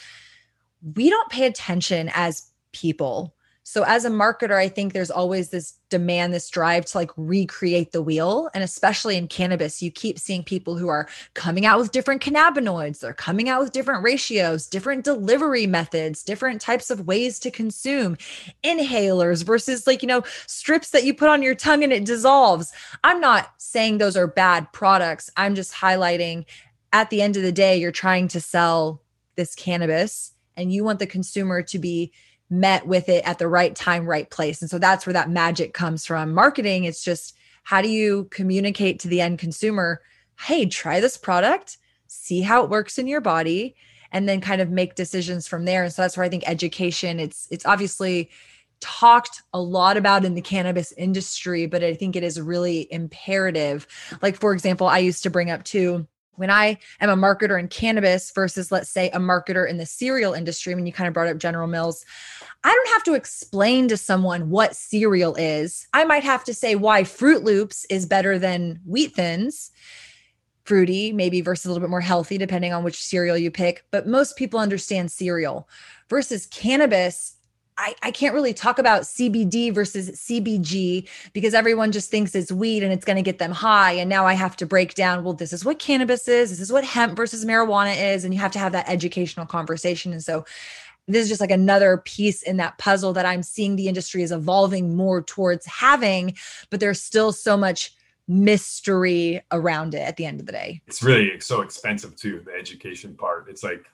we don't pay attention as people so as a marketer, I think there's always this demand, this drive to like recreate the wheel. And especially in cannabis, you keep seeing people who are coming out with different cannabinoids, they're coming out with different ratios, different delivery methods, different types of ways to consume inhalers versus like, you know, strips that you put on your tongue and it dissolves. I'm not saying those are bad products. I'm just highlighting at the end of the day, you're trying to sell this cannabis and you want the consumer to be met with it at the right time, right place. And so that's where that magic comes from. Marketing, it's just how do you communicate to the end consumer, hey, try this product, see how it works in your body, and then kind of make decisions from there. And so that's where I think education, it's it's obviously talked a lot about in the cannabis industry, but I think it is really imperative. Like, for example, I used to bring up too when I am a marketer in cannabis versus, let's say, a marketer in the cereal industry, mean, you kind of brought up General Mills. I don't have to explain to someone what cereal is. I might have to say why Froot Loops is better than Wheat Thins, fruity, maybe versus a little bit more healthy, depending on which cereal you pick. But most people understand cereal versus cannabis. I, I can't really talk about CBD versus CBG because everyone just thinks it's weed and it's going to get them high. And now I have to break down, well, this is what cannabis is, this is what hemp versus marijuana is. And you have to have that educational conversation. And so this is just like another piece in that puzzle that I'm seeing the industry is evolving more towards having, but there's still so much mystery around it at the end of the day. It's really so expensive too, the education part. It's like,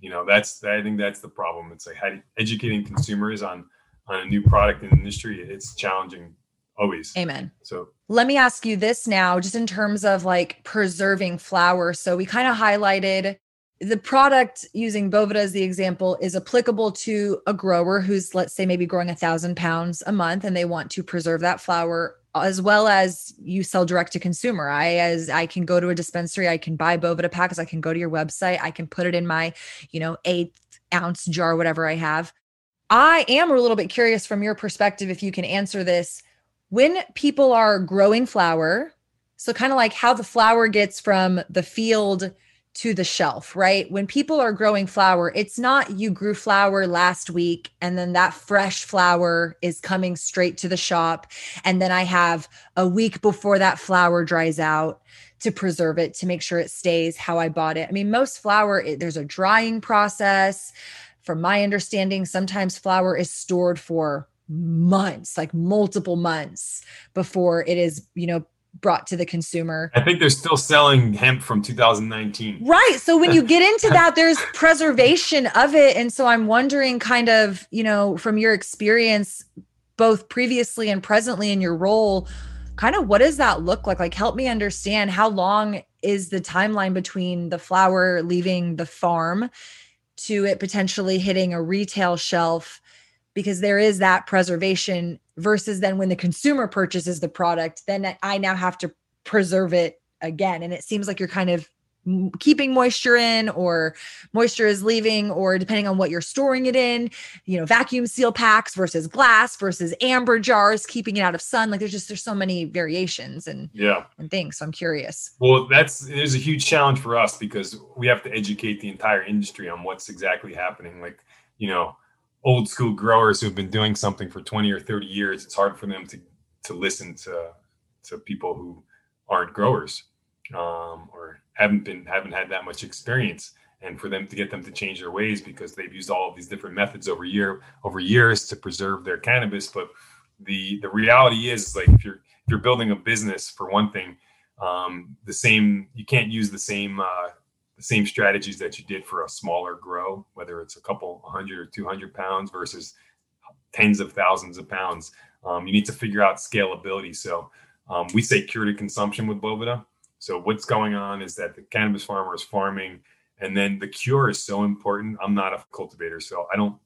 you know, that's I think that's the problem. It's like how educating consumers on on a new product in the industry, it's challenging always. Amen. So let me ask you this now, just in terms of like preserving flower. So we kind of highlighted the product using Boveda as the example is applicable to a grower who's let's say maybe growing a thousand pounds a month and they want to preserve that flower as well as you sell direct to consumer. I as I can go to a dispensary, I can buy Boveda packs, I can go to your website, I can put it in my, you know, eighth ounce jar, whatever I have. I am a little bit curious from your perspective if you can answer this. When people are growing flower, so kind of like how the flower gets from the field to the shelf, right? When people are growing flower, it's not you grew flower last week and then that fresh flower is coming straight to the shop. And then I have a week before that flower dries out to preserve it to make sure it stays how I bought it. I mean, most flower, it, there's a drying process. From my understanding, sometimes flower is stored for months, like multiple months before it is, you know, brought to the consumer. I think they're still selling hemp from 2019. Right. So when you get into [LAUGHS] that, there's preservation of it. And so I'm wondering, kind of, you know, from your experience, both previously and presently in your role, kind of what does that look like? Like, help me understand how long is the timeline between the flower leaving the farm to it potentially hitting a retail shelf? Because there is that preservation versus then when the consumer purchases the product, then I now have to preserve it again. And it seems like you're kind of keeping moisture in or moisture is leaving or depending on what you're storing it in you know vacuum seal packs versus glass versus amber jars keeping it out of sun. Like there's just there's so many variations and yeah. and things. So i'm curious. Well that's there's a huge challenge for us because we have to educate the entire industry on what's exactly happening. Like you know old school growers who've been doing something for 20 or 30 years it's hard for them to to listen to to people who aren't growers um, or haven't been haven't had that much experience. And for them to get them to change their ways because they've used all of these different methods over year over years to preserve their cannabis. But the the reality is like if you're if you're building a business for one thing um, the same you can't use the same uh, the same strategies that you did for a smaller grow, whether it's a couple hundred or 200 pounds versus tens of thousands of pounds. Um, you need to figure out scalability. So um, we say curated consumption with Boveda. So what's going on is that the cannabis farmer is farming, and then the cure is so important. I'm not a cultivator, so I don't.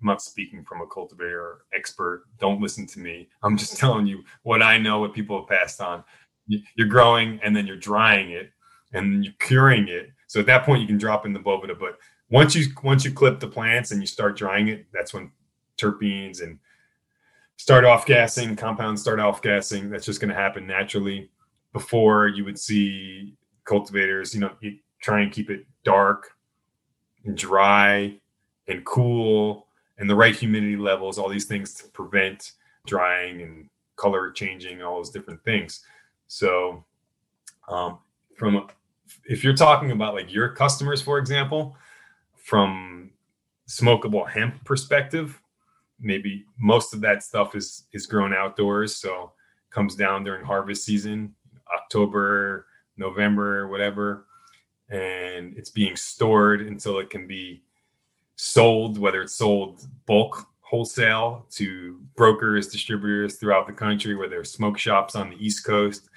I'm not speaking from a cultivator expert. Don't listen to me. I'm just [LAUGHS] telling you what I know, what people have passed on. You're growing, and then you're drying it, and you're curing it, so at that point, you can drop in the boveda. But once you once you clip the plants and you start drying it, that's when terpenes and start off gassing, compounds start off gassing. That's just going to happen naturally. Before you would see cultivators, you know, you try and keep it dark and dry and cool and the right humidity levels, all these things to prevent drying and color changing, all those different things. So, um, from if you're talking about like your customers, for example, from smokable hemp perspective, maybe most of that stuff is is grown outdoors, so comes down during harvest season, October, November, whatever, and it's being stored until it can be sold, whether it's sold bulk wholesale to brokers, distributors throughout the country, where there's smoke shops on the East Coast.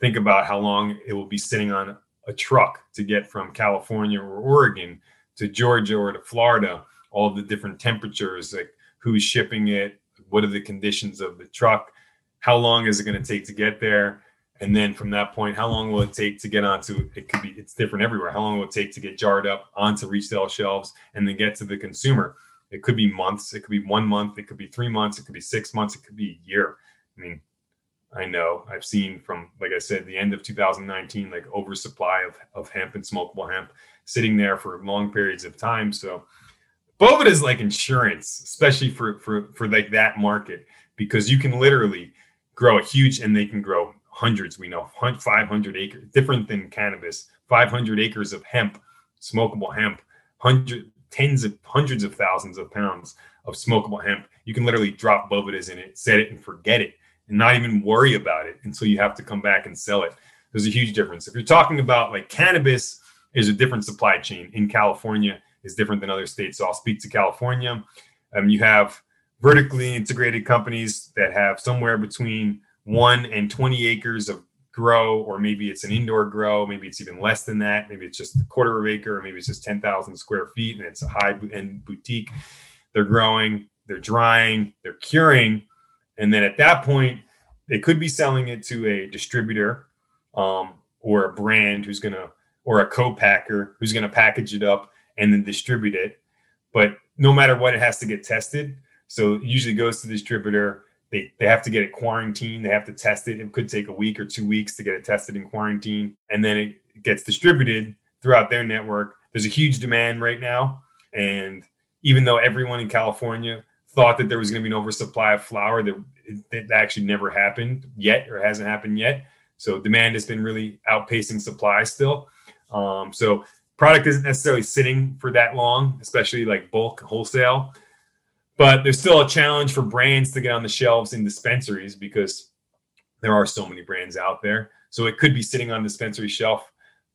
Think about how long it will be sitting on a truck to get from California or Oregon to Georgia or to Florida, all the different temperatures, like who's shipping it, what are the conditions of the truck, how long is it going to take to get there, and then from that point, how long will it take to get onto? It could be it's different everywhere. How long will it take to get jarred up onto retail shelves and then get to the consumer? It could be months. It could be one month. It could be three months. It could be six months. It could be a year. I mean, I know I've seen from, like I said, the end of 2019, like oversupply of, of hemp and smokable hemp sitting there for long periods of time. So Boveda is like insurance, especially for, for, for like that market, because you can literally grow a huge, and they can grow hundreds, we know 500 acres, different than cannabis, 500 acres of hemp, smokable hemp, hundred, tens of hundreds of thousands of pounds of smokable hemp. You can literally drop Bovedas in it, set it and forget it and not even worry about it until you have to come back and sell it. There's a huge difference. If you're talking about like cannabis is a different supply chain in California is different than other states. So I'll speak to California. Um, you have vertically integrated companies that have somewhere between one and 20 acres of grow, or maybe it's an indoor grow, maybe it's even less than that. Maybe it's just a quarter of acre, or maybe it's just 10,000 square feet and it's a high end boutique. They're growing, they're drying, they're curing. And then at that point, they could be selling it to a distributor um, or a brand who's going to, or a co-packer who's going to package it up and then distribute it. But no matter what, it has to get tested. So it usually goes to the distributor they, they have to get it quarantined. They have to test it. It could take a week or two weeks to get it tested in quarantine. And then it gets distributed throughout their network. There's a huge demand right now. And even though everyone in California thought that there was going to be an oversupply of flower that, that actually never happened yet or hasn't happened yet. So demand has been really outpacing supply still. Um, so product isn't necessarily sitting for that long, especially like bulk wholesale but there's still a challenge for brands to get on the shelves in dispensaries because there are so many brands out there. So it could be sitting on dispensary shelf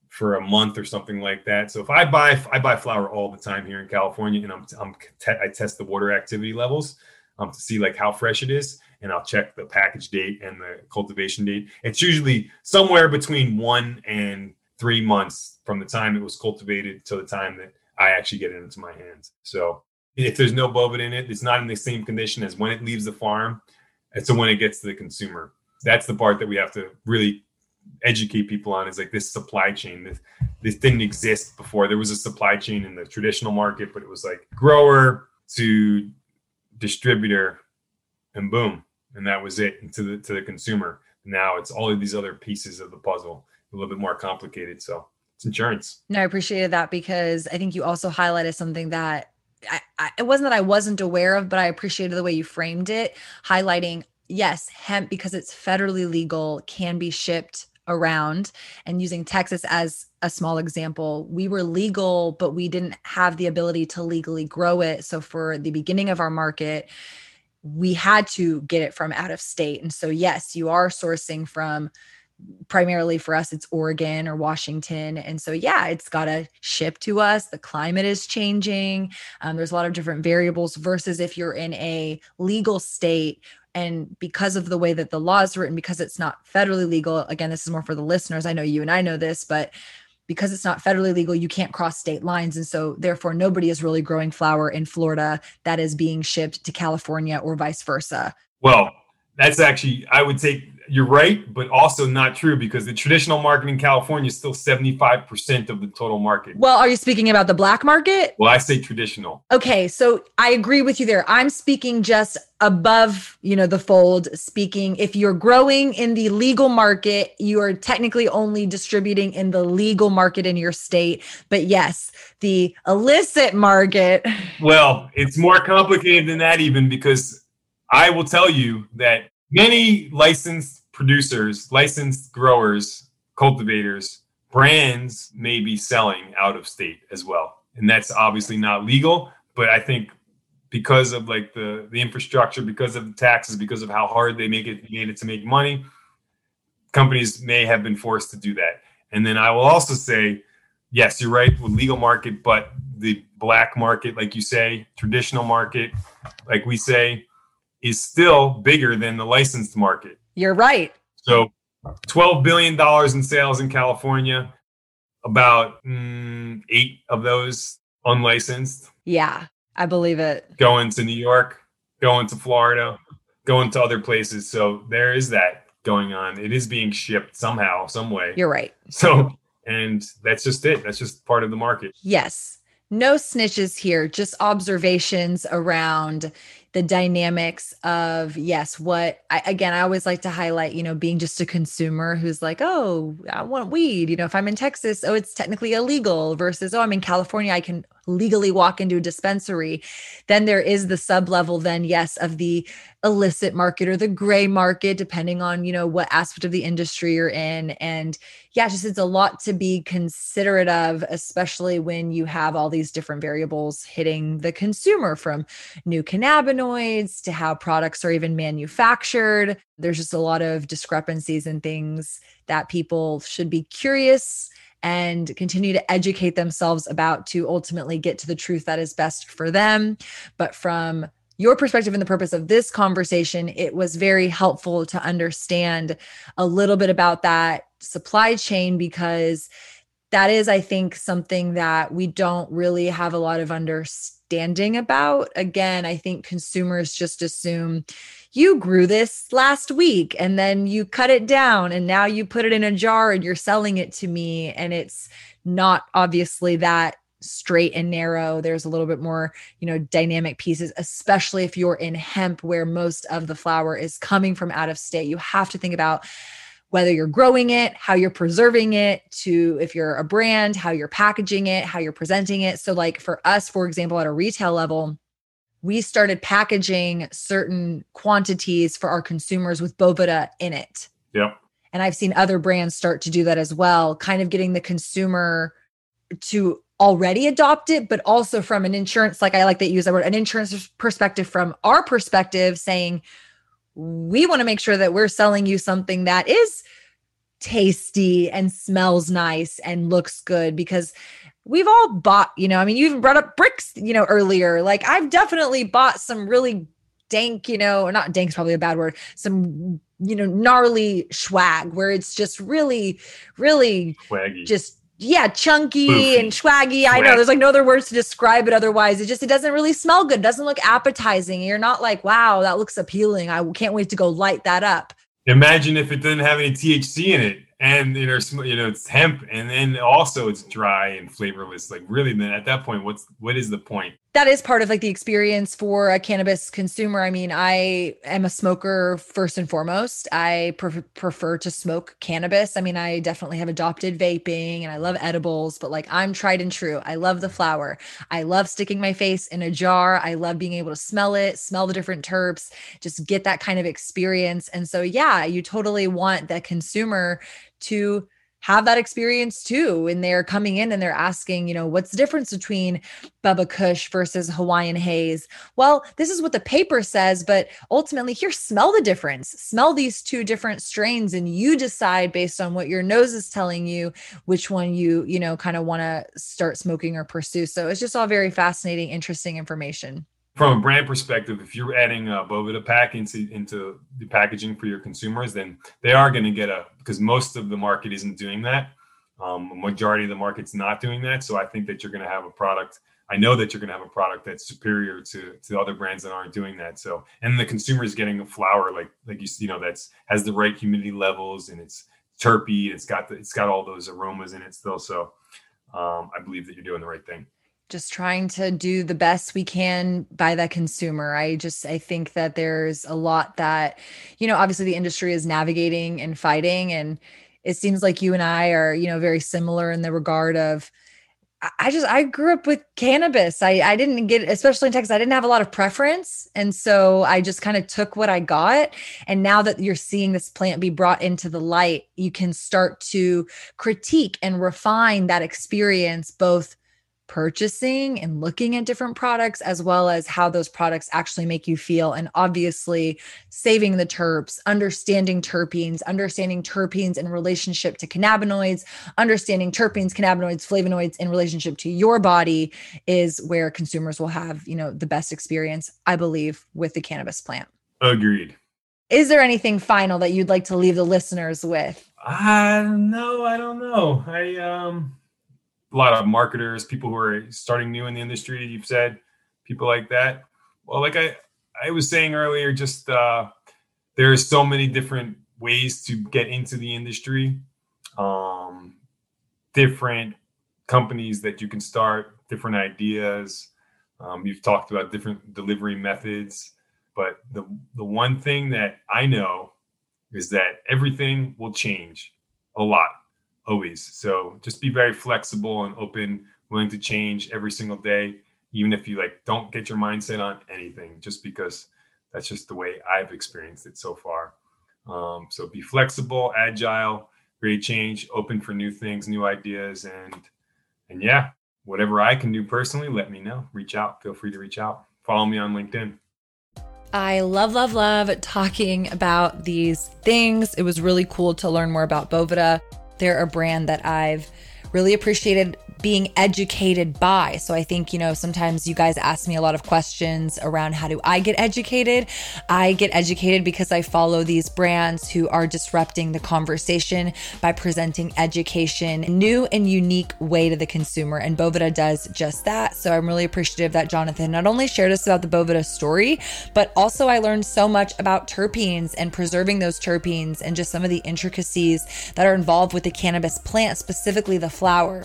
for a month or something like that. So if I buy I buy flower all the time here in California, and I'm, I'm I test the water activity levels um, to see like how fresh it is, and I'll check the package date and the cultivation date. It's usually somewhere between one and three months from the time it was cultivated to the time that I actually get it into my hands. So if there's no Boveda in it, it's not in the same condition as when it leaves the farm. And so when it gets to the consumer, that's the part that we have to really educate people on is like this supply chain. This, this didn't exist before. There was a supply chain in the traditional market, but it was like grower to distributor and boom. And that was it to the to the consumer. Now it's all of these other pieces of the puzzle, a little bit more complicated. So it's insurance. No, I appreciated that because I think you also highlighted something that I, I, it wasn't that I wasn't aware of, but I appreciated the way you framed it, highlighting yes, hemp because it's federally legal can be shipped around and using Texas as a small example, we were legal, but we didn't have the ability to legally grow it. So for the beginning of our market, we had to get it from out of state. And so, yes, you are sourcing from primarily for us it's Oregon or Washington and so yeah it's got to ship to us the climate is changing um, there's a lot of different variables versus if you're in a legal state and because of the way that the law is written because it's not federally legal again this is more for the listeners I know you and I know this but because it's not federally legal you can't cross state lines. And so therefore nobody is really growing flower in Florida that is being shipped to California or vice versa. Well that's actually i would take you're right, but also not true because the traditional market in California is still 75% of the total market. Well, are you speaking about the black market? Well, I say traditional. Okay, so I agree with you there. I'm speaking just above, you know, the fold, speaking if you're growing in the legal market, you are technically only distributing in the legal market in your state. But yes, the illicit market. Well, it's more complicated than that even because I will tell you that many licensed producers, licensed growers, cultivators, brands may be selling out of state as well. And that's obviously not legal, but I think because of like the the infrastructure, because of the taxes, because of how hard they make it made it to make money, companies may have been forced to do that. And then I will also say, yes, you're right with legal market, but the black market, like you say, traditional market, like we say, is still bigger than the licensed market. You're right. So, $12 billion in sales in California, about mm, eight of those unlicensed. Yeah, I believe it. Going to New York, going to Florida, going to other places. So, there is that going on. It is being shipped somehow, some way. You're right. So, and that's just it. That's just part of the market. Yes. No snitches here, just observations around the dynamics of yes what I, again i always like to highlight you know being just a consumer who's like oh i want weed you know if i'm in texas oh it's technically illegal versus oh i'm in california i can legally walk into a dispensary then there is the sub level then yes of the illicit market or the gray market depending on you know what aspect of the industry you're in. And yeah just it's a lot to be considerate of especially when you have all these different variables hitting the consumer from new cannabinoids to how products are even manufactured. There's just a lot of discrepancies and things that people should be curious and continue to educate themselves about to ultimately get to the truth that is best for them. But from your perspective and the purpose of this conversation, it was very helpful to understand a little bit about that supply chain because that is, I think, something that we don't really have a lot of understanding about. Again, I think consumers just assume you grew this last week and then you cut it down and now you put it in a jar and you're selling it to me. And it's not obviously that straight and narrow. There's a little bit more, you know, dynamic pieces, especially if you're in hemp where most of the flower is coming from out of state. You have to think about whether you're growing it, how you're preserving it, to if you're a brand, how you're packaging it, how you're presenting it. So, like for us, for example, at a retail level, we started packaging certain quantities for our consumers with Boveda in it. Yep. And I've seen other brands start to do that as well, kind of getting the consumer to already adopt it, but also from an insurance, like I like that you use that word, an insurance perspective from our perspective, saying, we want to make sure that we're selling you something that is tasty and smells nice and looks good because we've all bought, you know, I mean, you even brought up bricks, you know, earlier. Like I've definitely bought some really dank, you know, or not dank's probably a bad word, some, you know, gnarly swag where it's just really, really Swaggy. just yeah, chunky Boofy. and swaggy. I know there's like no other words to describe it otherwise. It just it doesn't really smell good. It doesn't look appetizing. You're not like, wow, that looks appealing. I can't wait to go light that up. Imagine if it didn't have any THC in it, and you know, you know, it's hemp, and then also it's dry and flavorless. Like, really, then at that point, what's what is the point? that is part of like the experience for a cannabis consumer. I mean, I am a smoker first and foremost. I pre- prefer to smoke cannabis. I mean, I definitely have adopted vaping and I love edibles, but like I'm tried and true. I love the flower. I love sticking my face in a jar. I love being able to smell it, smell the different terps, just get that kind of experience. And so, yeah, you totally want the consumer to have that experience too. And they're coming in and they're asking, you know, what's the difference between Bubba Kush versus Hawaiian Haze? Well, this is what the paper says, but ultimately, here, smell the difference. Smell these two different strains, and you decide based on what your nose is telling you which one you, you know, kind of want to start smoking or pursue. So it's just all very fascinating, interesting information from a brand perspective, if you're adding a Boveda pack into into the packaging for your consumers, then they are going to get a because most of the market isn't doing that. Um, a majority of the market's not doing that. So I think that you're going to have a product. I know that you're going to have a product that's superior to to other brands that aren't doing that. So and the consumer is getting a flower like like you you know that's has the right humidity levels and it's terpy. It's got the, it's got all those aromas in it still. So um, I believe that you're doing the right thing just trying to do the best we can by the consumer. I just I think that there's a lot that you know obviously the industry is navigating and fighting and it seems like you and I are you know very similar in the regard of I just I grew up with cannabis. I I didn't get especially in Texas I didn't have a lot of preference and so I just kind of took what I got and now that you're seeing this plant be brought into the light you can start to critique and refine that experience both purchasing and looking at different products as well as how those products actually make you feel and obviously saving the terps understanding terpenes understanding terpenes in relationship to cannabinoids understanding terpenes cannabinoids flavonoids in relationship to your body is where consumers will have you know the best experience i believe with the cannabis plant. Agreed. Is there anything final that you'd like to leave the listeners with? I don't know i don't know. I um a lot of marketers, people who are starting new in the industry. You've said people like that. Well, like I I was saying earlier, just uh, are so many different ways to get into the industry. Um, different companies that you can start, different ideas. Um, you've talked about different delivery methods, but the the one thing that I know is that everything will change a lot always. So just be very flexible and open, willing to change every single day, even if you like don't get your mindset on anything, just because that's just the way I've experienced it so far. Um, so be flexible, agile, great change, open for new things, new ideas, and and yeah, whatever I can do personally, let me know. Reach out. Feel free to reach out. Follow me on LinkedIn. I love, love, love talking about these things. It was really cool to learn more about Boveda. They're a brand that I've really appreciated being educated by. So I think, you know, sometimes you guys ask me a lot of questions around how do I get educated? I get educated because I follow these brands who are disrupting the conversation by presenting education new and unique way to the consumer. And Boveda does just that. So I'm really appreciative that Jonathan not only shared us about the Boveda story, but also I learned so much about terpenes and preserving those terpenes and just some of the intricacies that are involved with the cannabis plant, specifically the flower.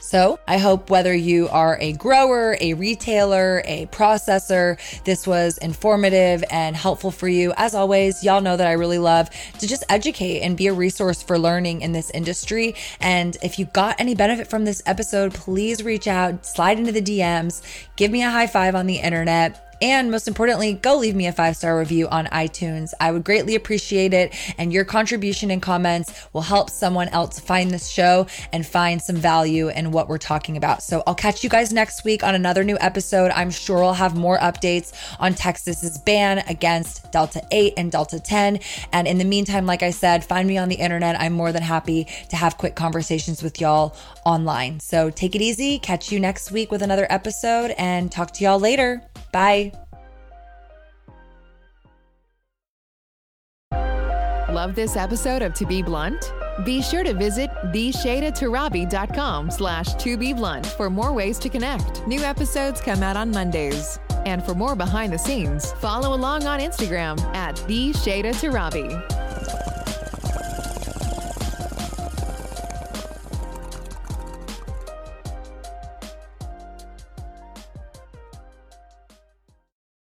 So I hope whether you are a grower, a retailer, a processor, this was informative and helpful for you. As always, y'all know that I really love to just educate and be a resource for learning in this industry. And if you got any benefit from this episode, please reach out, slide into the DMs, give me a high five on the internet and most importantly, go leave me a five star review on iTunes. I would greatly appreciate it. And your contribution and comments will help someone else find this show and find some value in what we're talking about. So I'll catch you guys next week on another new episode. I'm sure I'll have more updates on Texas's ban against Delta 8 and Delta 10. And in the meantime, like I said, find me on the internet. I'm more than happy to have quick conversations with y'all online. So take it easy. Catch you next week with another episode and talk to y'all later. Bye. Love this episode of To Be Blunt? Be sure to visit shaydatorabi.com slash to be blunt for more ways to connect. New episodes come out on Mondays. And for more behind the scenes, follow along on Instagram at the Tarabi.